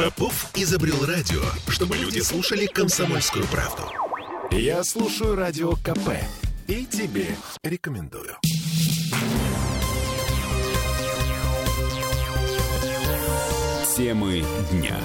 Попов изобрел радио, чтобы люди слушали комсомольскую правду. Я слушаю радио КП и тебе рекомендую. Темы дня.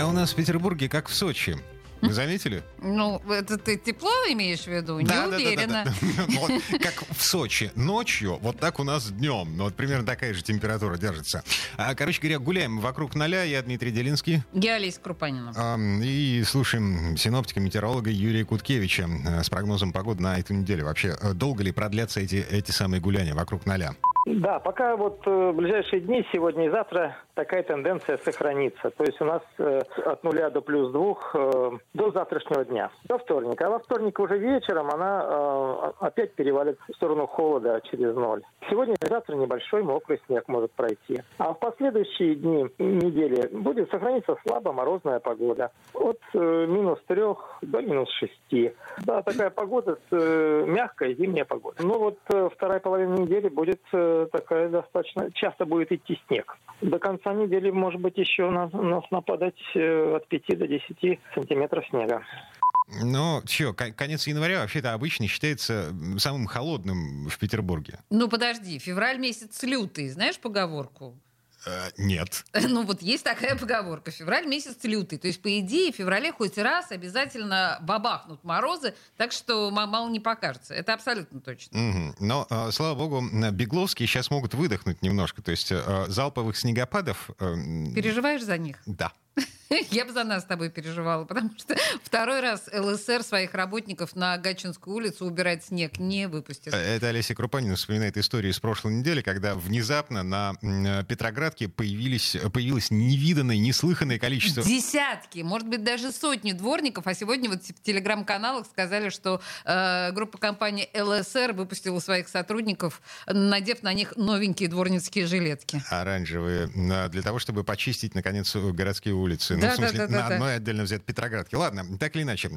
А у нас в Петербурге как в Сочи. Вы заметили? Ну, это ты тепло имеешь в виду? Не Да, да, да, да, уверена. да. Ну, вот Как в Сочи ночью, вот так у нас днем. Ну, вот примерно такая же температура держится. А, Короче говоря, гуляем вокруг ноля. Я Дмитрий Делинский. Я Олеся Крупанина. Ам, И слушаем синоптика, метеоролога Юрия Куткевича э, с прогнозом погоды на эту неделю. Вообще, э, долго ли продлятся эти, эти самые гуляния вокруг ноля? Да, пока вот э, в ближайшие дни, сегодня и завтра, такая тенденция сохранится. То есть у нас э, от нуля до плюс двух э, до завтрашнего дня, до вторника. А во вторник уже вечером она опять перевалит в сторону холода через ноль. Сегодня и завтра небольшой мокрый снег может пройти. А в последующие дни недели будет сохраниться слабо морозная погода. От минус трех до минус шести. Да, такая погода, мягкая зимняя погода. Ну вот вторая половина недели будет такая достаточно... Часто будет идти снег. До конца недели, может быть, еще на у нас нападать э, от 5 до 10 сантиметров снега. Ну, что, конец января вообще-то обычно считается самым холодным в Петербурге. Ну, подожди, февраль месяц лютый, знаешь поговорку? Э, Нет. Ну, вот есть такая поговорка. Февраль месяц лютый. То есть, по идее, в феврале хоть раз обязательно бабахнут морозы, так что мало не покажется. Это абсолютно точно. Мгм. Но, э, слава богу, Бегловские сейчас могут выдохнуть немножко. То есть э, залповых снегопадов... э, Переживаешь за них? Да. Я бы за нас с тобой переживала, потому что второй раз ЛСР своих работников на Гатчинскую улицу убирать снег не выпустит. Э, Это Олеся Крупанина вспоминает историю из прошлой недели, когда внезапно на э, Петроградке появились, появилось невиданное, неслыханное количество... Десятки, может быть, даже сотни дворников. А сегодня вот в телеграм-каналах сказали, что э, группа компании ЛСР выпустила своих сотрудников, надев на них новенькие дворницкие жилетки. оранжевые, на- для того, чтобы почистить, наконец, городские улицы. Да, ну, в смысле, да, да, да, на да. одной отдельно взятой Петроградке. Ладно, так или иначе.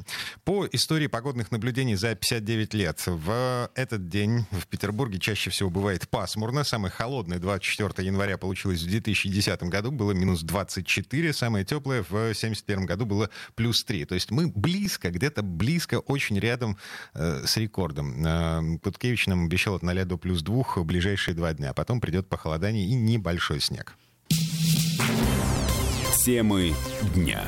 По истории погодных наблюдений за 59 лет, в этот день в Петербурге чаще всего бывает пасмурно. Самое холодное 24 января получилось в 2010 году, было минус 24. Самое теплое в 71 году было плюс 3. То есть мы близко, где-то близко, очень рядом э, с рекордом. Э, Куткевич нам обещал от 0 до плюс 2 в ближайшие два дня. Потом придет похолодание и небольшой снег. Темы дня.